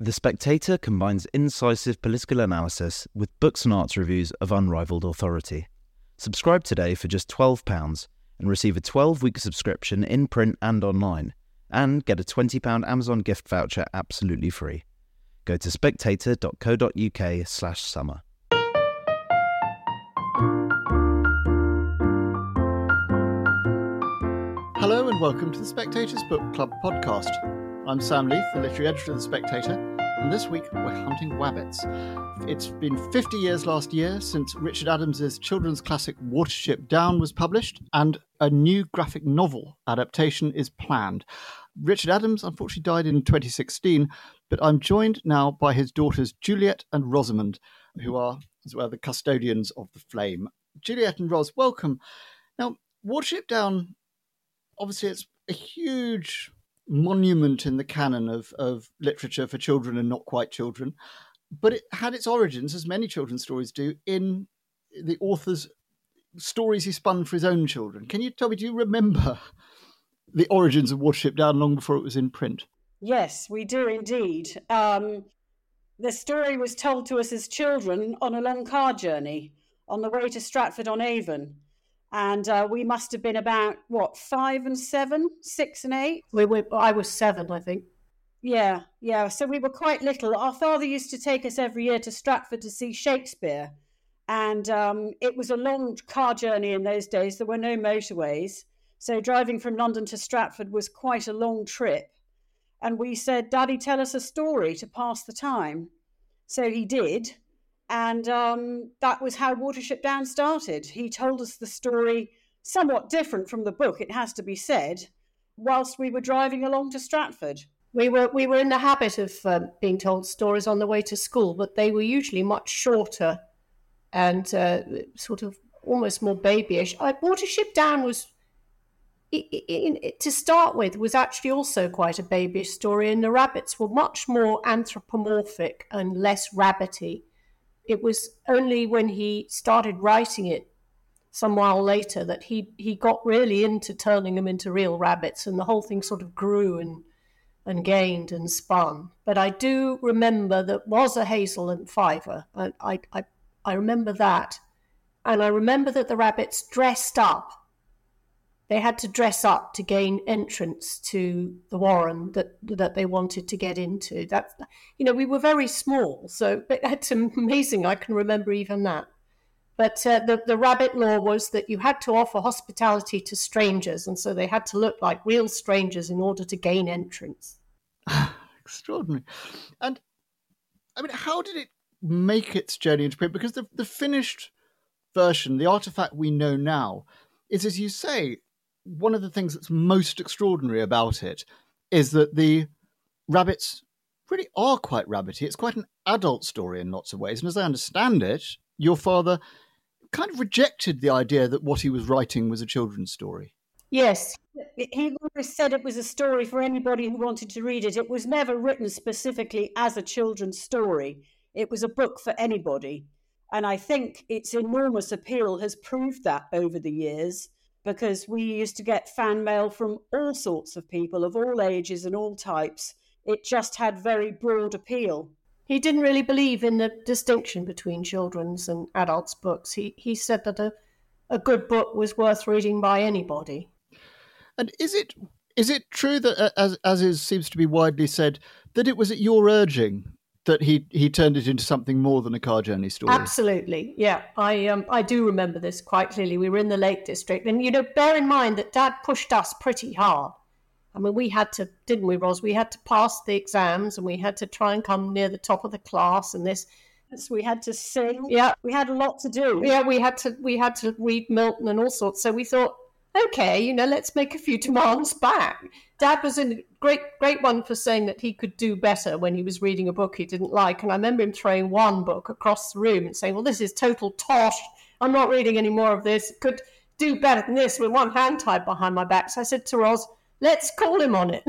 The Spectator combines incisive political analysis with books and arts reviews of unrivaled authority. Subscribe today for just £12 and receive a 12 week subscription in print and online, and get a £20 Amazon gift voucher absolutely free. Go to spectator.co.uk slash summer. Hello and welcome to the Spectator's Book Club podcast. I'm Sam Leith, the literary editor of The Spectator, and this week we're hunting wabbits. It's been 50 years last year since Richard Adams's children's classic Watership Down was published, and a new graphic novel adaptation is planned. Richard Adams unfortunately died in 2016, but I'm joined now by his daughters Juliet and Rosamund, who are as well the custodians of the flame. Juliet and Ros, welcome. Now, Watership Down obviously it's a huge monument in the canon of, of literature for children and not quite children. But it had its origins, as many children's stories do, in the author's stories he spun for his own children. Can you tell me, do you remember the origins of Watership Down long before it was in print? Yes, we do indeed. Um, the story was told to us as children on a long car journey on the way to Stratford on Avon and uh, we must have been about what five and seven, six and eight. We, we, I was seven, I think. Yeah, yeah. So we were quite little. Our father used to take us every year to Stratford to see Shakespeare, and um, it was a long car journey in those days. There were no motorways, so driving from London to Stratford was quite a long trip. And we said, "Daddy, tell us a story to pass the time." So he did, and um, that was how Watership Down started. He told us the story, somewhat different from the book, it has to be said, whilst we were driving along to Stratford. We were we were in the habit of um, being told stories on the way to school, but they were usually much shorter and uh, sort of almost more babyish. Watership Down was, to start with, was actually also quite a babyish story, and the rabbits were much more anthropomorphic and less rabbity it was only when he started writing it some while later that he he got really into turning them into real rabbits, and the whole thing sort of grew and and gained and spun. But I do remember that was a hazel and fiver. I I I, I remember that, and I remember that the rabbits dressed up they had to dress up to gain entrance to the warren that that they wanted to get into. That you know, we were very small, so it's amazing. I can remember even that. But uh, the the rabbit law was that you had to offer hospitality to strangers, and so they had to look like real strangers in order to gain entrance. Extraordinary. And I mean, how did it make its journey into print? Because the the finished version, the artifact we know now, is as you say, one of the things that's most extraordinary about it is that the rabbits really are quite rabbity. It's quite an adult story in lots of ways. And as I understand it, your father kind of rejected the idea that what he was writing was a children's story. Yes. He always said it was a story for anybody who wanted to read it. It was never written specifically as a children's story, it was a book for anybody. And I think its enormous appeal has proved that over the years because we used to get fan mail from all sorts of people of all ages and all types. It just had very broad appeal. He didn't really believe in the distinction between children's and adults' books. He he said that a, a good book was worth reading by anybody. And is it is it true that, as as is seems to be widely said, that it was at your urging that he he turned it into something more than a car journey story. Absolutely, yeah. I um I do remember this quite clearly. We were in the Lake District, and you know, bear in mind that Dad pushed us pretty hard. I mean, we had to, didn't we, Ros? We had to pass the exams, and we had to try and come near the top of the class, and this. So we had to sing. Yeah, we had a lot to do. Yeah, we had to we had to read Milton and all sorts. So we thought, okay, you know, let's make a few demands back. Dad was a great, great one for saying that he could do better when he was reading a book he didn't like. And I remember him throwing one book across the room and saying, well, this is total tosh. I'm not reading any more of this. Could do better than this with one hand tied behind my back. So I said to Ros, let's call him on it.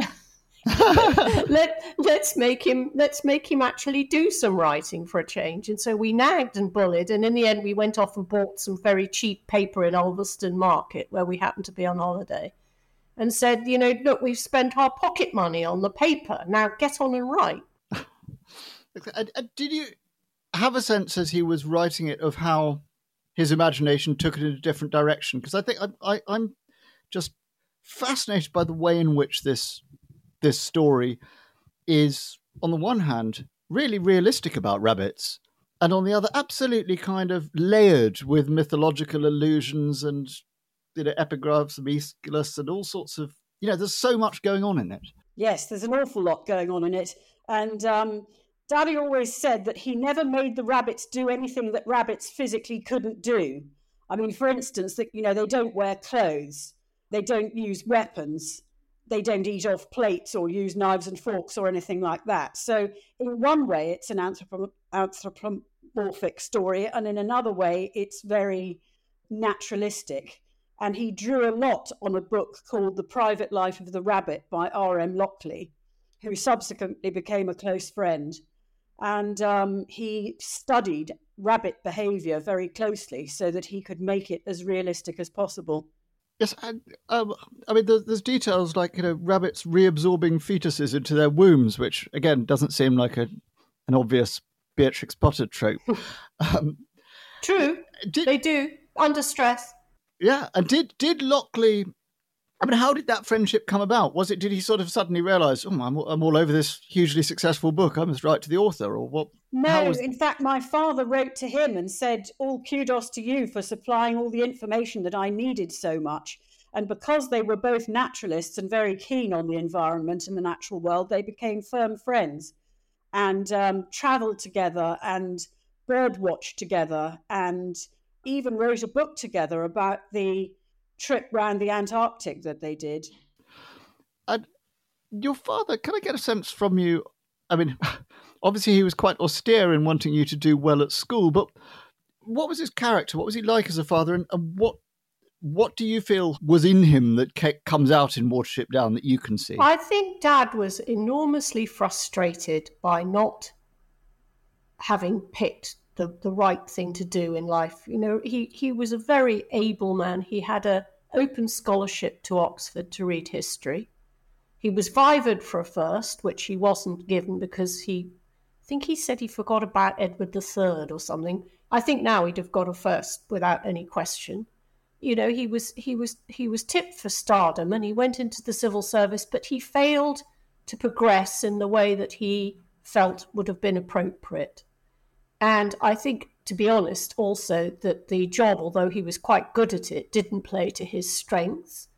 Let let's make him let's make him actually do some writing for a change. And so we nagged and bullied, and in the end, we went off and bought some very cheap paper in Ulverston Market, where we happened to be on holiday, and said, you know, look, we've spent our pocket money on the paper. Now get on and write. Did you have a sense as he was writing it of how his imagination took it in a different direction? Because I think I, I, I'm just fascinated by the way in which this this story is, on the one hand, really realistic about rabbits, and on the other, absolutely kind of layered with mythological allusions and you know epigraphs of Aeschylus and all sorts of you know. There's so much going on in it. Yes, there's an awful lot going on in it, and um, Daddy always said that he never made the rabbits do anything that rabbits physically couldn't do. I mean, for instance, that you know they don't wear clothes, they don't use weapons, they don't eat off plates or use knives and forks or anything like that. So, in one way, it's an anthropomorphic story, and in another way, it's very naturalistic. And he drew a lot on a book called The Private Life of the Rabbit by R.M. Lockley, who subsequently became a close friend. And um, he studied rabbit behavior very closely so that he could make it as realistic as possible. Yes, and, um, I mean, there's, there's, details like you know rabbits reabsorbing fetuses into their wombs, which again doesn't seem like a an obvious Beatrix Potter trope. um, True, did, they do under stress. Yeah, and did did Lockley I mean, how did that friendship come about? Was it did he sort of suddenly realise, oh, I'm, I'm all over this hugely successful book. I must write to the author, or what? No, was... in fact, my father wrote to him and said, "All kudos to you for supplying all the information that I needed so much." And because they were both naturalists and very keen on the environment and the natural world, they became firm friends and um, travelled together and birdwatched together and even wrote a book together about the trip round the Antarctic that they did. And your father, can I get a sense from you? I mean, obviously he was quite austere in wanting you to do well at school, but what was his character? What was he like as a father, and, and what what do you feel was in him that comes out in Watership Down that you can see? I think Dad was enormously frustrated by not having picked the, the right thing to do in life. You know, he, he was a very able man. He had a open scholarship to Oxford to read history. He was vivaed for a first, which he wasn't given because he, I think he said he forgot about Edward III or something. I think now he'd have got a first without any question. You know, he was he was he was tipped for stardom and he went into the civil service, but he failed to progress in the way that he felt would have been appropriate. And I think, to be honest, also that the job, although he was quite good at it, didn't play to his strengths.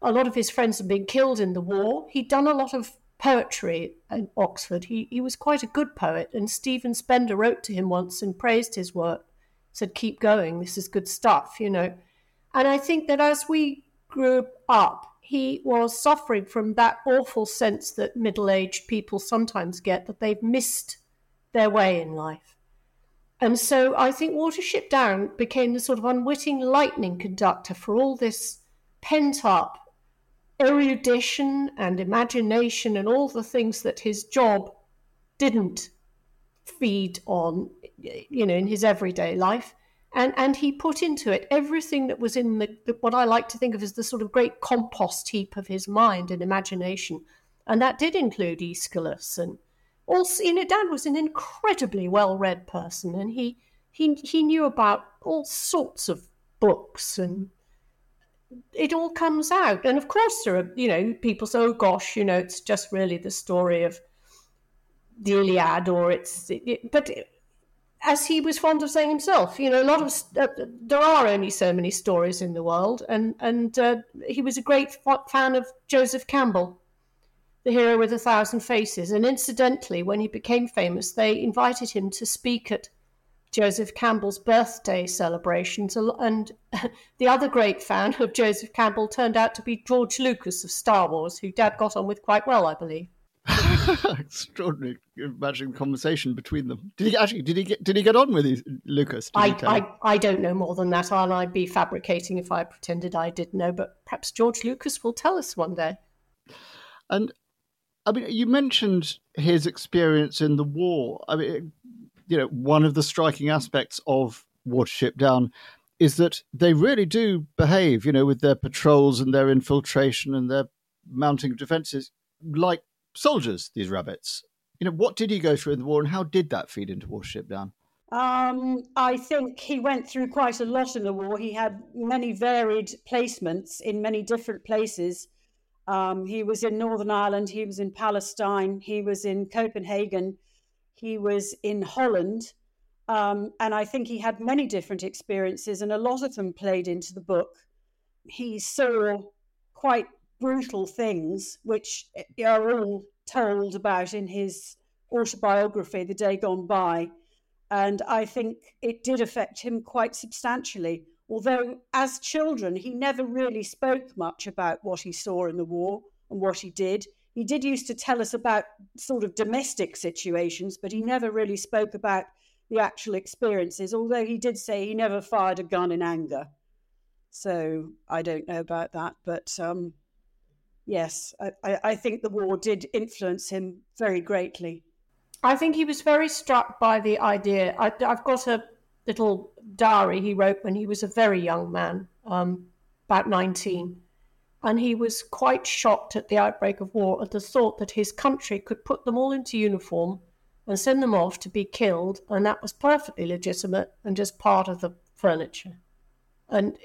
A lot of his friends had been killed in the war. He'd done a lot of poetry at Oxford. He, he was quite a good poet, and Stephen Spender wrote to him once and praised his work, said, Keep going, this is good stuff, you know. And I think that as we grew up, he was suffering from that awful sense that middle aged people sometimes get that they've missed their way in life. And so I think Watership Down became the sort of unwitting lightning conductor for all this pent up erudition and imagination and all the things that his job didn't feed on, you know, in his everyday life. And, and he put into it everything that was in the, the, what I like to think of as the sort of great compost heap of his mind and imagination. And that did include Aeschylus and also, you know, Dad was an incredibly well-read person, and he he he knew about all sorts of books, and it all comes out. And of course, there are you know people say, "Oh gosh, you know, it's just really the story of the Iliad," or it's it, but. as he was fond of saying himself, you know, a lot of uh, there are only so many stories in the world, and and uh, he was a great fan of Joseph Campbell, the hero with a thousand faces. And incidentally, when he became famous, they invited him to speak at Joseph Campbell's birthday celebrations. And the other great fan of Joseph Campbell turned out to be George Lucas of Star Wars, who Dad got on with quite well, I believe. Extraordinary. Imagine the conversation between them. Did he actually? Did he get? Did he get on with his, Lucas? I, I, I don't know more than that. And I'd be fabricating if I pretended I did know. But perhaps George Lucas will tell us one day. And I mean, you mentioned his experience in the war. I mean, you know, one of the striking aspects of Watership Down is that they really do behave, you know, with their patrols and their infiltration and their mounting of defences like soldiers, these rabbits. You know, what did he go through in the war, and how did that feed into Watership Down? Um, I think he went through quite a lot in the war. He had many varied placements in many different places. Um, he was in Northern Ireland, he was in Palestine, he was in Copenhagen, he was in Holland. Um, and I think he had many different experiences, and a lot of them played into the book. He saw quite brutal things, which are all told about in his autobiography, The Day Gone By. And I think it did affect him quite substantially. Although, as children, he never really spoke much about what he saw in the war and what he did. He did used to tell us about sort of domestic situations, but he never really spoke about the actual experiences, although he did say he never fired a gun in anger. So I don't know about that, but um, yes, I, I think the war did influence him very greatly. I think he was very struck by the idea. I, have got a little diary he wrote when he was a very young man, um, about 19. And he was quite shocked at the outbreak of war at the thought that his country could put them all into uniform and send them off to be killed, and that was perfectly legitimate and just part of the furniture. And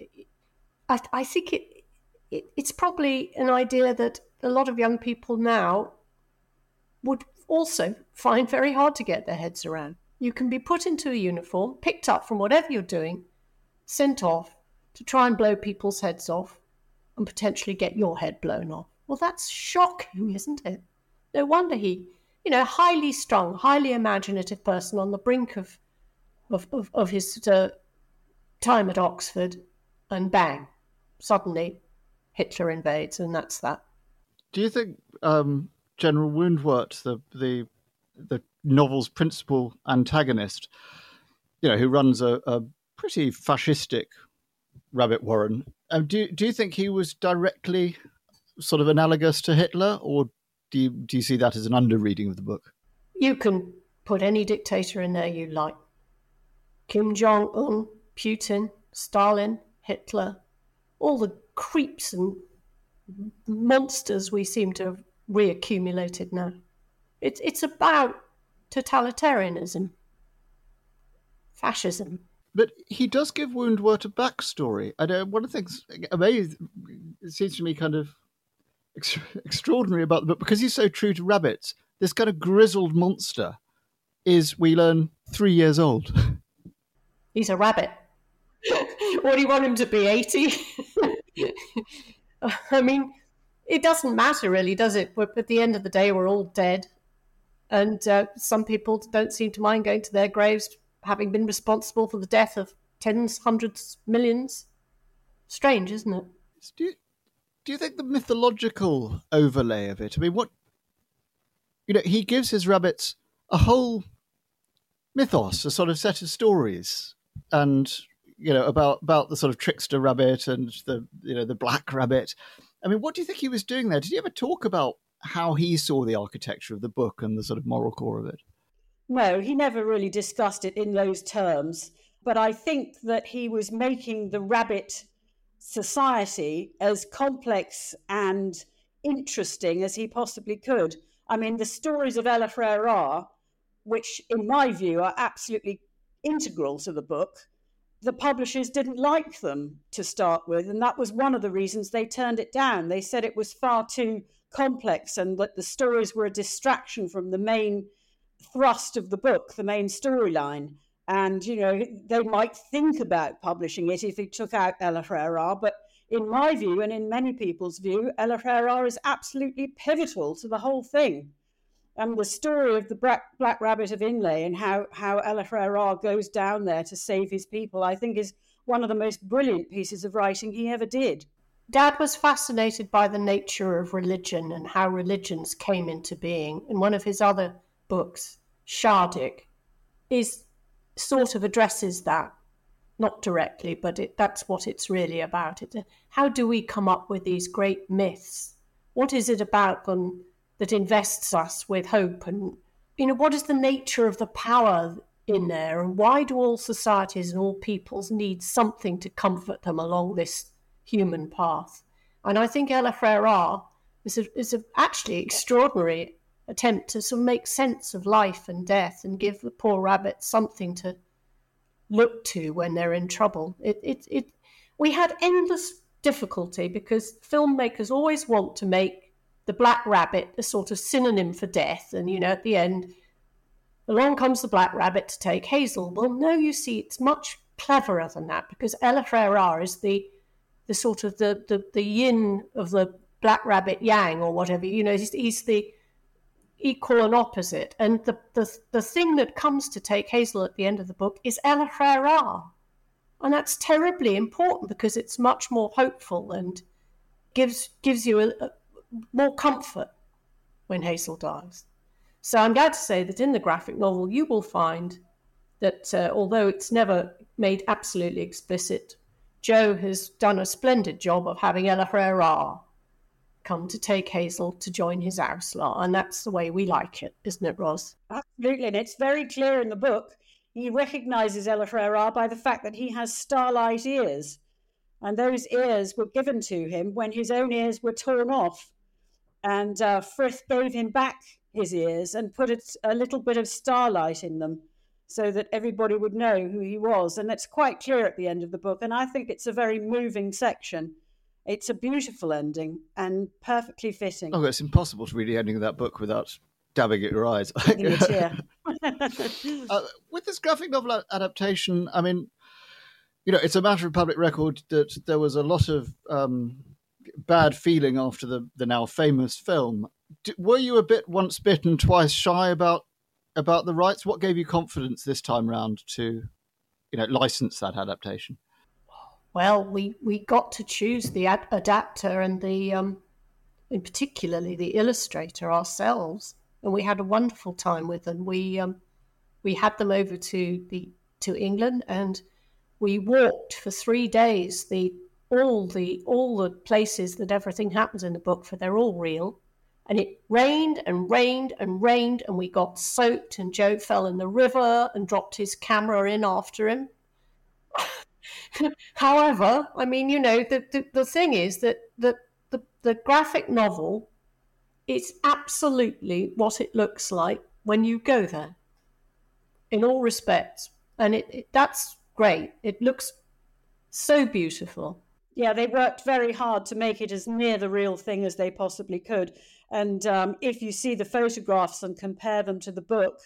I, I think it, it, it's probably an idea that a lot of young people now would also find very hard to get their heads around. You can be put into a uniform, picked up from whatever you're doing, sent off to try and blow people's heads off and potentially get your head blown off. Well, that's shocking, isn't it? No wonder he you know, highly strung, highly imaginative person on the brink of of, of, of his uh, time at Oxford, and bang, suddenly Hitler invades, and that's that. Do you think um, General Woundwort, the the the novel's principal antagonist, you know, who runs a, a pretty fascistic rabbit warren, um, do do you think he was directly sort of analogous to Hitler, or do you do you see that as an underreading of the book? You can put any dictator in there you like. Kim Jong Un, Putin, Stalin, Hitler, all the creeps and monsters we seem to have reaccumulated now. It's it's about totalitarianism, fascism. But he does give Woundwort a backstory. I know uh, one of the things amazing. It seems to me kind of ex- extraordinary about the book because he's so true to rabbits. This kind of grizzled monster is, we learn, three years old. He's a rabbit. what do you want him to be, 80? I mean, it doesn't matter really, does it? But at the end of the day, we're all dead. And uh, some people don't seem to mind going to their graves having been responsible for the death of tens, hundreds, millions. Strange, isn't it? Do you, do you think the mythological overlay of it? I mean, what you know, he gives his rabbits a whole mythos, a sort of set of stories, and you know about about the sort of trickster rabbit and the you know the black rabbit. I mean, what do you think he was doing there? Did he ever talk about how he saw the architecture of the book and the sort of moral core of it? No, he never really discussed it in those terms. But I think that he was making the rabbit society as complex and interesting as he possibly could. I mean, the stories of El-ahrairah which in my view are absolutely integral to the book, the publishers didn't like them to start with. And that was one of the reasons they turned it down. They said it was far too complex and that the stories were a distraction from the main thrust of the book, the main storyline. And, you know, they might think about publishing it if he took out El-ahrairah, but in my view and in many people's view, El-ahrairah is absolutely pivotal to the whole thing. And the story of the Black, Black Rabbit of Inlé and how, how El-ahrairah goes down there to save his people, I think is one of the most brilliant pieces of writing he ever did. Dad was fascinated by the nature of religion and how religions came into being. In one of his other books, Shardik, is sort of addresses that, not directly, but it, that's what it's really about. It, how do we come up with these great myths? What is it about them that invests us with hope? And, you know, what is the nature of the power in there? And why do all societies and all peoples need something to comfort them along this human path? And I think El-ahrairah is, a, is a actually extraordinary attempt to sort of make sense of life and death and give the poor rabbits something to look to when they're in trouble. It, it, it, we had endless difficulty because filmmakers always want to make the black rabbit a sort of synonym for death. And, you know, at the end, along comes the black rabbit to take Hazel. Well, no, you see, it's much cleverer than that because El-ahrairah is the the sort of the, the, the yin of the black rabbit yang or whatever. You know, he's, he's the equal and opposite. And the, the, the thing that comes to take Hazel at the end of the book is El-ahrairah And that's terribly important because it's much more hopeful and gives gives you a, a, more comfort when Hazel dies. So I'm glad to say that in the graphic novel you will find that uh, although it's never made absolutely explicit, Joe has done a splendid job of having El-ahrairah come to take Hazel to join his Owsla. And that's the way we like it, isn't it, Ros? Absolutely. And it's very clear in the book. He recognizes El-ahrairah by the fact that he has starlight ears. And those ears were given to him when his own ears were torn off. And uh, Frith gave him back his ears and put a, a little bit of starlight in them so that everybody would know who he was. And that's quite clear at the end of the book. And I think it's a very moving section. It's a beautiful ending and perfectly fitting. Oh, it's impossible to read the ending of that book without dabbing at your eyes. uh, with this graphic novel adaptation, I mean, you know, it's a matter of public record that there was a lot of um, bad feeling after the, the now famous film. D- were you a bit once bitten, twice shy about about the rights? What gave you confidence this time round to, you know, license that adaptation? Well, we, we got to choose the ad- adapter and the, um, in particularly the illustrator ourselves, and we had a wonderful time with them. We um, we had them over to the to England, and we walked for three days the all the all the places that everything happens in the book, for they're all real. And it rained and rained and rained, and we got soaked. And Joe fell in the river and dropped his camera in after him. However, I mean, you know, the, the, the thing is that the, the, the graphic novel is absolutely what it looks like when you go there, in all respects. And it, it that's great. It looks so beautiful. Yeah, they worked very hard to make it as near the real thing as they possibly could. And um, if you see the photographs and compare them to the book,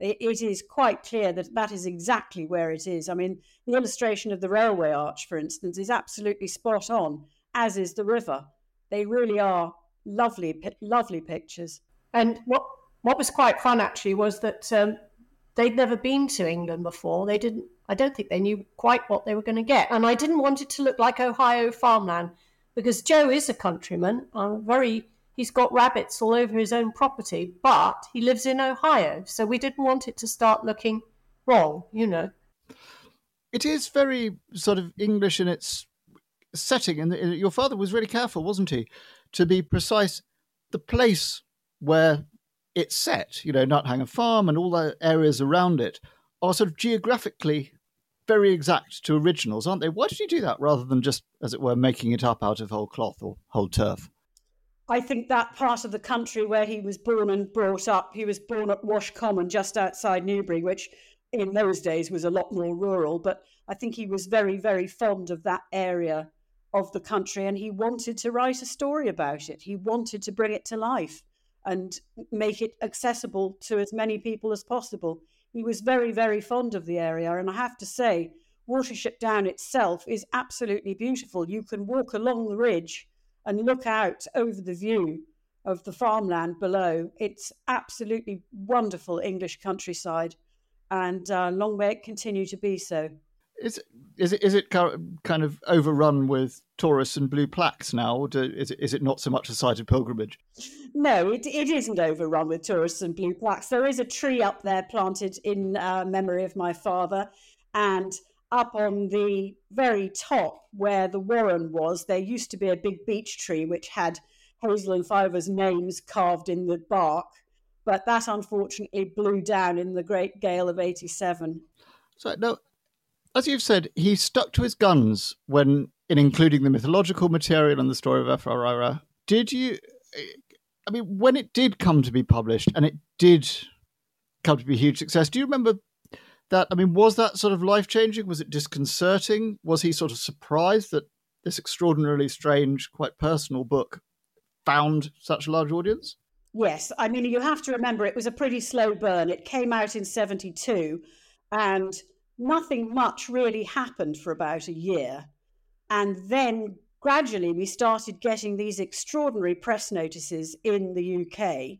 it is quite clear that that is exactly where it is. I mean, the illustration of the railway arch, for instance, is absolutely spot on, as is the river. They really are lovely, lovely pictures. And what what was quite fun actually was that um, they'd never been to England before. They didn't. I don't think they knew quite what they were going to get, and I didn't want it to look like Ohio farmland because Joe is a countryman. I'm very he's got rabbits all over his own property, but he lives in Ohio, so we didn't want it to start looking wrong, you know. It is very sort of English in its setting, and your father was really careful, wasn't he, to be precise. The place where it's set, you know, Nuthanger Farm and all the areas around it, are sort of geographically very exact to originals, aren't they? Why did you do that rather than just, as it were, making it up out of whole cloth or whole turf? I think that part of the country where he was born and brought up, he was born at Wash Common just outside Newbury, which in those days was a lot more rural. But I think he was very, very fond of that area of the country and he wanted to write a story about it. He wanted to bring it to life and make it accessible to as many people as possible. He was very, very fond of the area. And I have to say, Watership Down itself is absolutely beautiful. You can walk along the ridge and look out over the view of the farmland below. It's absolutely wonderful English countryside, and uh, long may it continue to be so. Is it, is it is it kind of overrun with tourists and blue plaques now, or do, is it is it not so much a site of pilgrimage? No, it it isn't overrun with tourists and blue plaques. There is a tree up there planted in uh, memory of my father, and up on the very top where the warren was, there used to be a big beech tree which had Hazel and Fiver's names carved in the bark, but that unfortunately blew down in the great gale of 87. So, no, as you've said, he stuck to his guns when in including the mythological material and the story of El-ahrairah Did you I mean, when it did come to be published, and it did come to be a huge success, do you remember that? I mean, was that sort of life changing? Was it disconcerting? Was he sort of surprised that this extraordinarily strange, quite personal book found such a large audience? Yes, I mean, you have to remember it was a pretty slow burn. It came out in 72, and nothing much really happened for about a year. And then gradually we started getting these extraordinary press notices in the UK.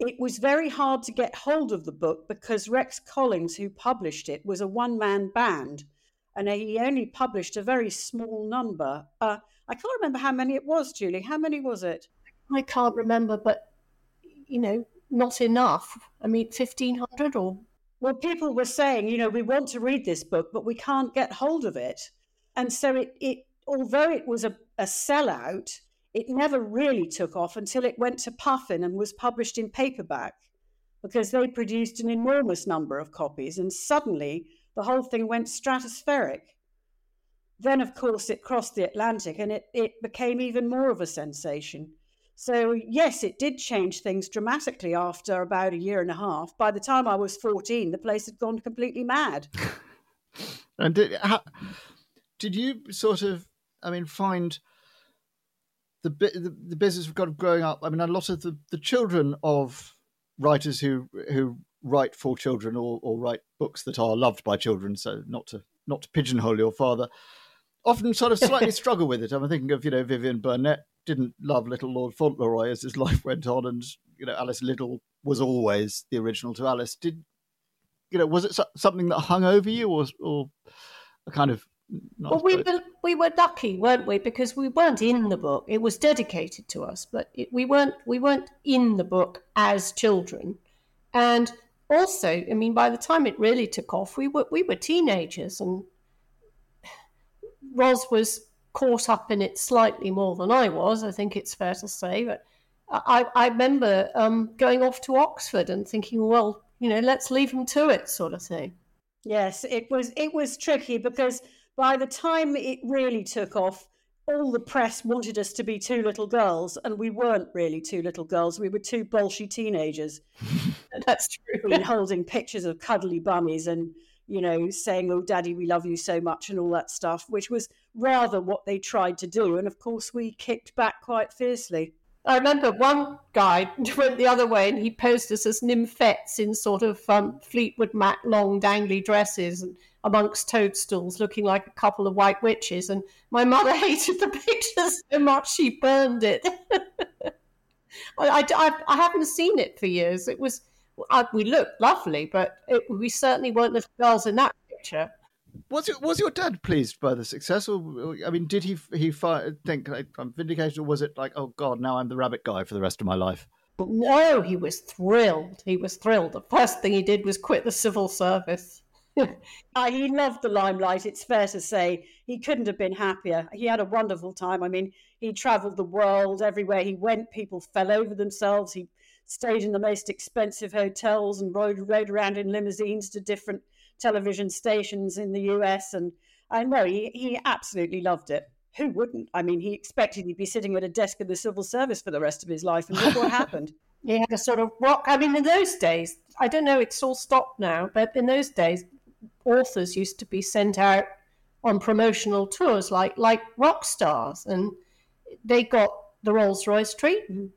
It was very hard to get hold of the book because Rex Collings, who published it, was a one man band and he only published a very small number. Uh, I can't remember how many it was, Julie. How many was it? I can't remember, but you know, not enough. I mean, 1500 or. Well, people were saying, you know, we want to read this book, but we can't get hold of it. And so it, it although it was a, a sellout, it never really took off until it went to Puffin and was published in paperback because they produced an enormous number of copies. And suddenly the whole thing went stratospheric. Then, of course, it crossed the Atlantic and it, it became even more of a sensation. So, yes, it did change things dramatically after about a year and a half. By the time I was 14, the place had gone completely mad. and did, how, did you sort of, I mean, find the, the, the business of kind of growing up? I mean, a lot of the, the children of writers who who write for children or, or write books that are loved by children, so not to not to pigeonhole your father, often sort of slightly struggle with it. I'm thinking of you know Vivian Burnett didn't love Little Lord Fauntleroy as his life went on, and you know Alice Liddell was always the original to Alice. Did you know? Was it something that hung over you, or or a kind of? Well, we were, we were lucky, weren't we? Because we weren't in the book; it was dedicated to us, but it, we weren't we weren't in the book as children, and also, I mean, by the time it really took off, we were we were teenagers, and Ros was caught up in it slightly more than I was. I think it's fair to say, but I, I remember um, going off to Oxford and thinking, well, you know, let's leave him to it, sort of thing. Yes, it was it was tricky because by the time it really took off, all the press wanted us to be two little girls, and we weren't really two little girls. We were two bolshy teenagers. That's true. and holding pictures of cuddly bummies and you know, saying, Oh, daddy, we love you so much, and all that stuff, which was rather what they tried to do. And of course, we kicked back quite fiercely. I remember one guy went the other way and he posed us as nymphets in sort of um, Fleetwood Mac long dangly dresses and amongst toadstools looking like a couple of white witches. And my mother hated the picture so much she burned it. I, I, I, haven't seen it for years. It was I, we looked lovely, but it, we certainly weren't little girls in that picture. Was it, was your dad pleased by the success, or I mean, did he he think like, I'm vindicated, or was it like, oh God, now I'm the rabbit guy for the rest of my life? No, he was thrilled. He was thrilled. The first thing he did was quit the civil service. uh, he loved the limelight. It's fair to say he couldn't have been happier. He had a wonderful time. I mean, he travelled the world. Everywhere he went, people fell over themselves. He stayed in the most expensive hotels and rode, rode around in limousines to different television stations in the US. And I know he, he absolutely loved it. Who wouldn't? I mean, he expected he'd be sitting at a desk in the civil service for the rest of his life. And look what happened. He had a sort of rock. I mean, in those days, I don't know, it's all stopped now, but in those days, authors used to be sent out on promotional tours like like rock stars, and they got the Rolls Royce treatment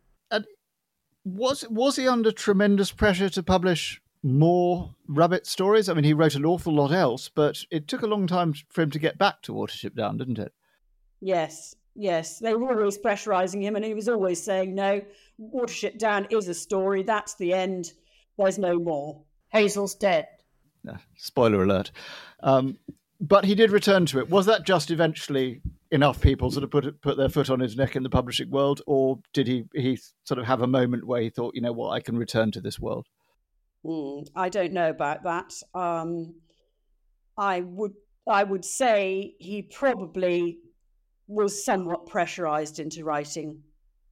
was was he under tremendous pressure to publish more rabbit stories? I mean, he wrote an awful lot else, but it took a long time for him to get back to Watership Down, didn't it? Yes, yes. They were always pressurising him, and he was always saying, "No, Watership Down is a story. That's the end. There's no more. Hazel's dead." Spoiler alert. Um, but he did return to it. Was that just eventually enough people sort of put put their foot on his neck in the publishing world, or did he he sort of have a moment where he thought, you know what, I can return to this world? Mm, I don't know about that. Um, I would I would say he probably was somewhat pressurized into writing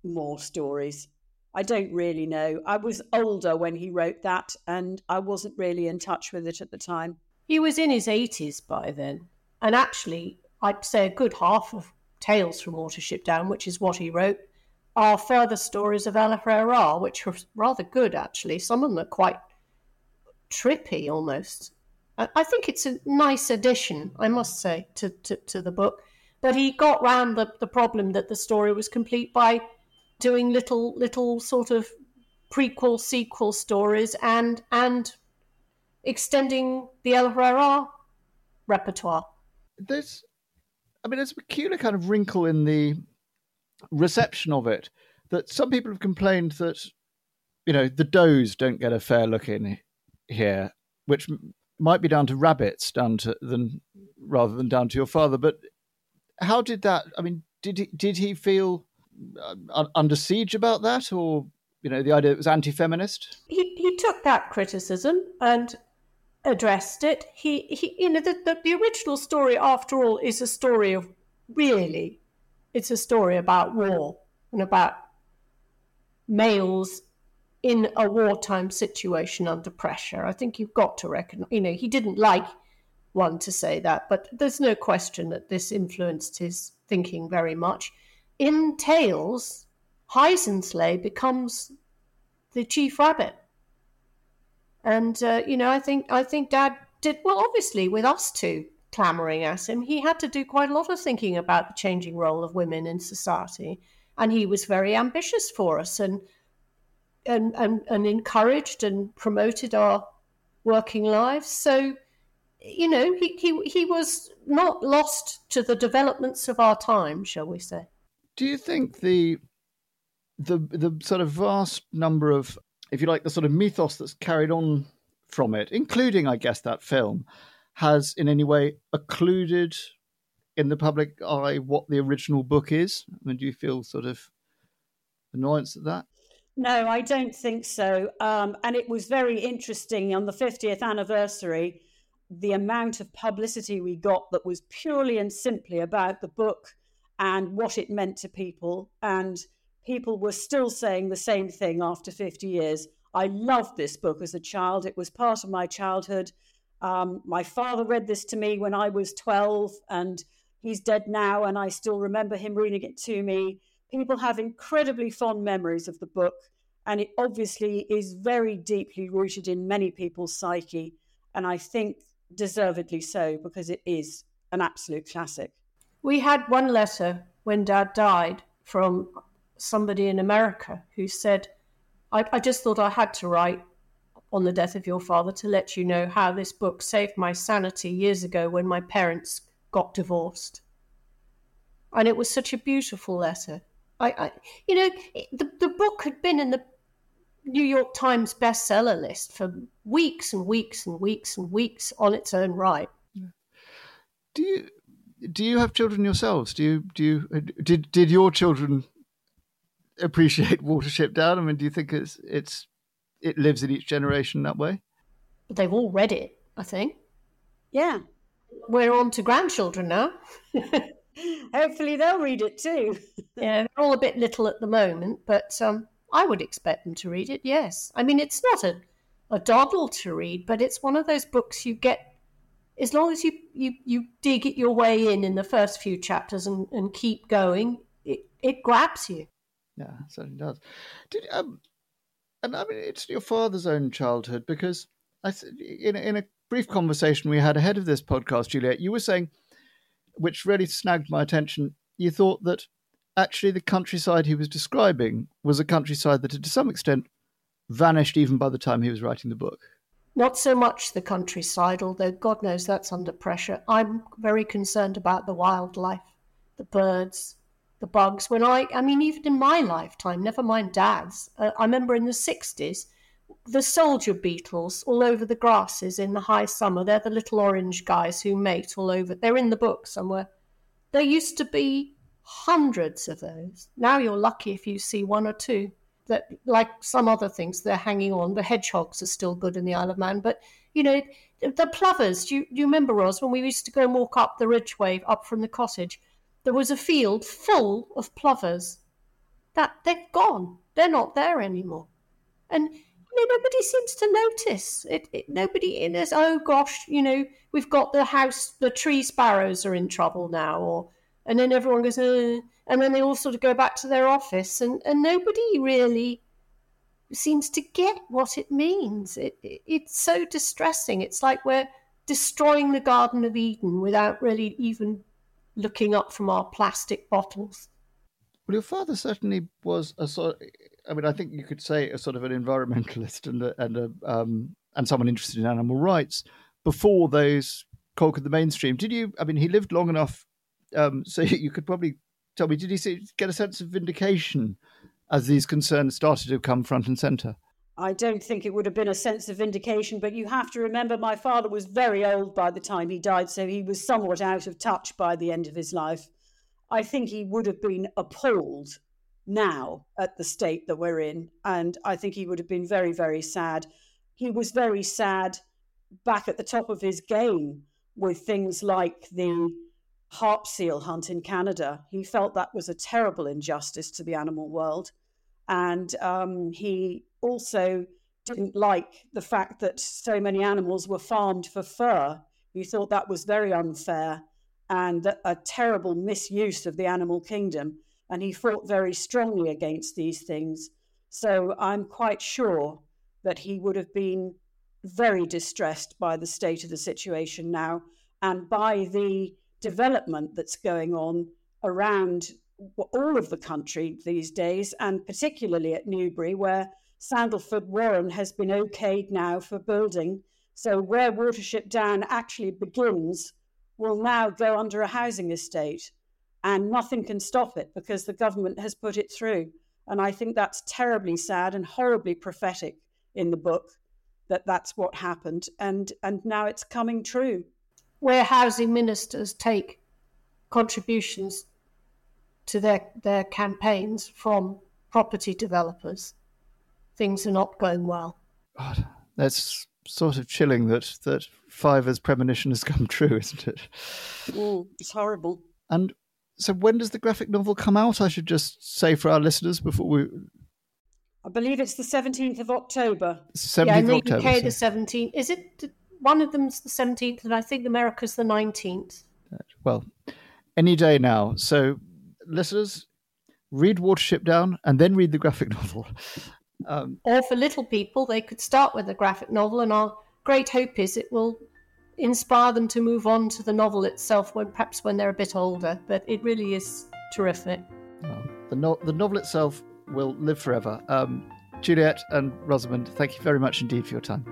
more stories. I don't really know. I was older when he wrote that, and I wasn't really in touch with it at the time. He was in his 80s by then. And actually, I'd say a good half of Tales from Watership Down, which is what he wrote, are further stories of El-ahrairah, which are rather good actually. Some of them are quite trippy almost. I think it's a nice addition, I must say, to, to, to the book. But he got round the, the problem that the story was complete by doing little little sort of prequel sequel stories and and extending the El-ahrairah repertoire. There's, I mean, there's a peculiar kind of wrinkle in the reception of it that some people have complained that, you know, the does don't get a fair look in here, which might be down to rabbits, down to than rather than down to your father. But how did that? I mean, did he did he feel uh, under siege about that, or you know, the idea it was anti-feminist? He he took that criticism and addressed it. He he, you know, the, the the original story, after all, is a story of really, it's a story about war and about males in a wartime situation under pressure. I think you've got to recognize, you know, he didn't like one to say that, but there's no question that this influenced his thinking very much. In Tales, Hyzenthlay becomes the chief rabbit. And uh, you know, I think I think Dad did well. Obviously, with us two clamoring at him, he had to do quite a lot of thinking about the changing role of women in society, and he was very ambitious for us. And and, and, and encouraged and promoted our working lives. So, you know, he, he, he was not lost to the developments of our time, shall we say. Do you think the the the sort of vast number of, if you like, the sort of mythos that's carried on from it, including, I guess, that film, has in any way occluded in the public eye what the original book is? I mean, do you feel sort of annoyance at that? No, I don't think so. Um, and it was very interesting on the 50th anniversary, the amount of publicity we got that was purely and simply about the book and what it meant to people. And people were still saying the same thing after 50 years. I loved this book as a child, it was part of my childhood. Um, my father read this to me when I was 12, and he's dead now, and I still remember him reading it to me people have incredibly fond memories of the book, and it obviously is very deeply rooted in many people's psyche, and I think deservedly so because it is an absolute classic. We had one letter when Dad died from somebody in America who said, I, I just thought I had to write on the death of your father to let you know how this book saved my sanity years ago when my parents got divorced. And it was such a beautiful letter. I, I you know, the, the book had been in the New York Times bestseller list for weeks and weeks and weeks and weeks on its own right. Do you do you have children yourselves? Do you do you did did your children appreciate Watership Down? I mean, do you think it's it's it lives in each generation that way? They've all read it, I think. Yeah, we're on to grandchildren now. Hopefully, they'll read it too. yeah, they're all a bit little at the moment, but um, I would expect them to read it. Yes, I mean it's not a a doddle to read, but it's one of those books you get as long as you you you dig it your way in in the first few chapters and, and keep going. It it grabs you. Yeah, certainly does. Did um, and I mean it's your father's own childhood because I in in a brief conversation we had ahead of this podcast, Juliet, you were saying which really snagged my attention. You thought that actually the countryside he was describing was a countryside that had to some extent vanished even by the time he was writing the book. Not so much the countryside, although God knows that's under pressure. I'm very concerned about the wildlife, the birds, the bugs. When I, I mean, even in my lifetime, never mind dad's, uh, I remember in the 60s, the soldier beetles all over the grasses in the high summer. They're the little orange guys who mate all over. They're in the book somewhere. There used to be hundreds of those. Now you're lucky if you see one or two. That, like some other things, they're hanging on. The hedgehogs are still good in the Isle of Man, but you know the plovers. Do you, do you remember Ros when we used to go and walk up the ridgeway up from the cottage? There was a field full of plovers. That they've gone. They're not there anymore. And you know, nobody seems to notice it, it, Nobody in this. Oh gosh, you know, we've got the house. The tree sparrows are in trouble now, or and then everyone goes, uh, and then they all sort of go back to their office, and, and nobody really seems to get what it means. It, it, it's so distressing. It's like we're destroying the Garden of Eden without really even looking up from our plastic bottles. Well, your father certainly was a sort. Of, I mean, I think you could say a sort of an environmentalist and a, and a, um, and someone interested in animal rights before those conquered the mainstream. Did you? I mean, he lived long enough, um, so you could probably tell me. Did he get a sense of vindication as these concerns started to come front and centre? I don't think it would have been a sense of vindication, but you have to remember my father was very old by the time he died, so he was somewhat out of touch by the end of his life. I think he would have been appalled now at the state that we're in, and I think he would have been very, very sad. He was very sad back at the top of his game with things like the harp seal hunt in Canada. He felt that was a terrible injustice to the animal world. And um, he also didn't like the fact that so many animals were farmed for fur. He thought that was very unfair and a terrible misuse of the animal kingdom. And he fought very strongly against these things. So I'm quite sure that he would have been very distressed by the state of the situation now and by the development that's going on around all of the country these days, and particularly at Newbury, where Sandleford Warren has been okayed now for building. So, where Watership Down actually begins will now go under a housing estate, and nothing can stop it because the government has put it through. And I think that's terribly sad and horribly prophetic in the book that that's what happened, and and now it's coming true. Where housing ministers take contributions to their, their campaigns from property developers, things are not going well. God, that's sort of chilling that that Fiver's premonition has come true, isn't it? Mm, it's horrible. And so, when does the graphic novel come out? I should just say for our listeners before we. I believe it's the seventeenth of October. Seventeenth yeah, in the October. UK, so- the seventeenth. Is it one of them's the seventeenth, and I think America's the nineteenth. Well, any day now. So, listeners, read Watership Down and then read the graphic novel. Um, Or for little people, they could start with the graphic novel, and our great hope is it will inspire them to move on to the novel itself when perhaps when they're a bit older. But it really is terrific. well, the, no- the novel itself will live forever. Um, Juliet and Rosamund, thank you very much indeed for your time.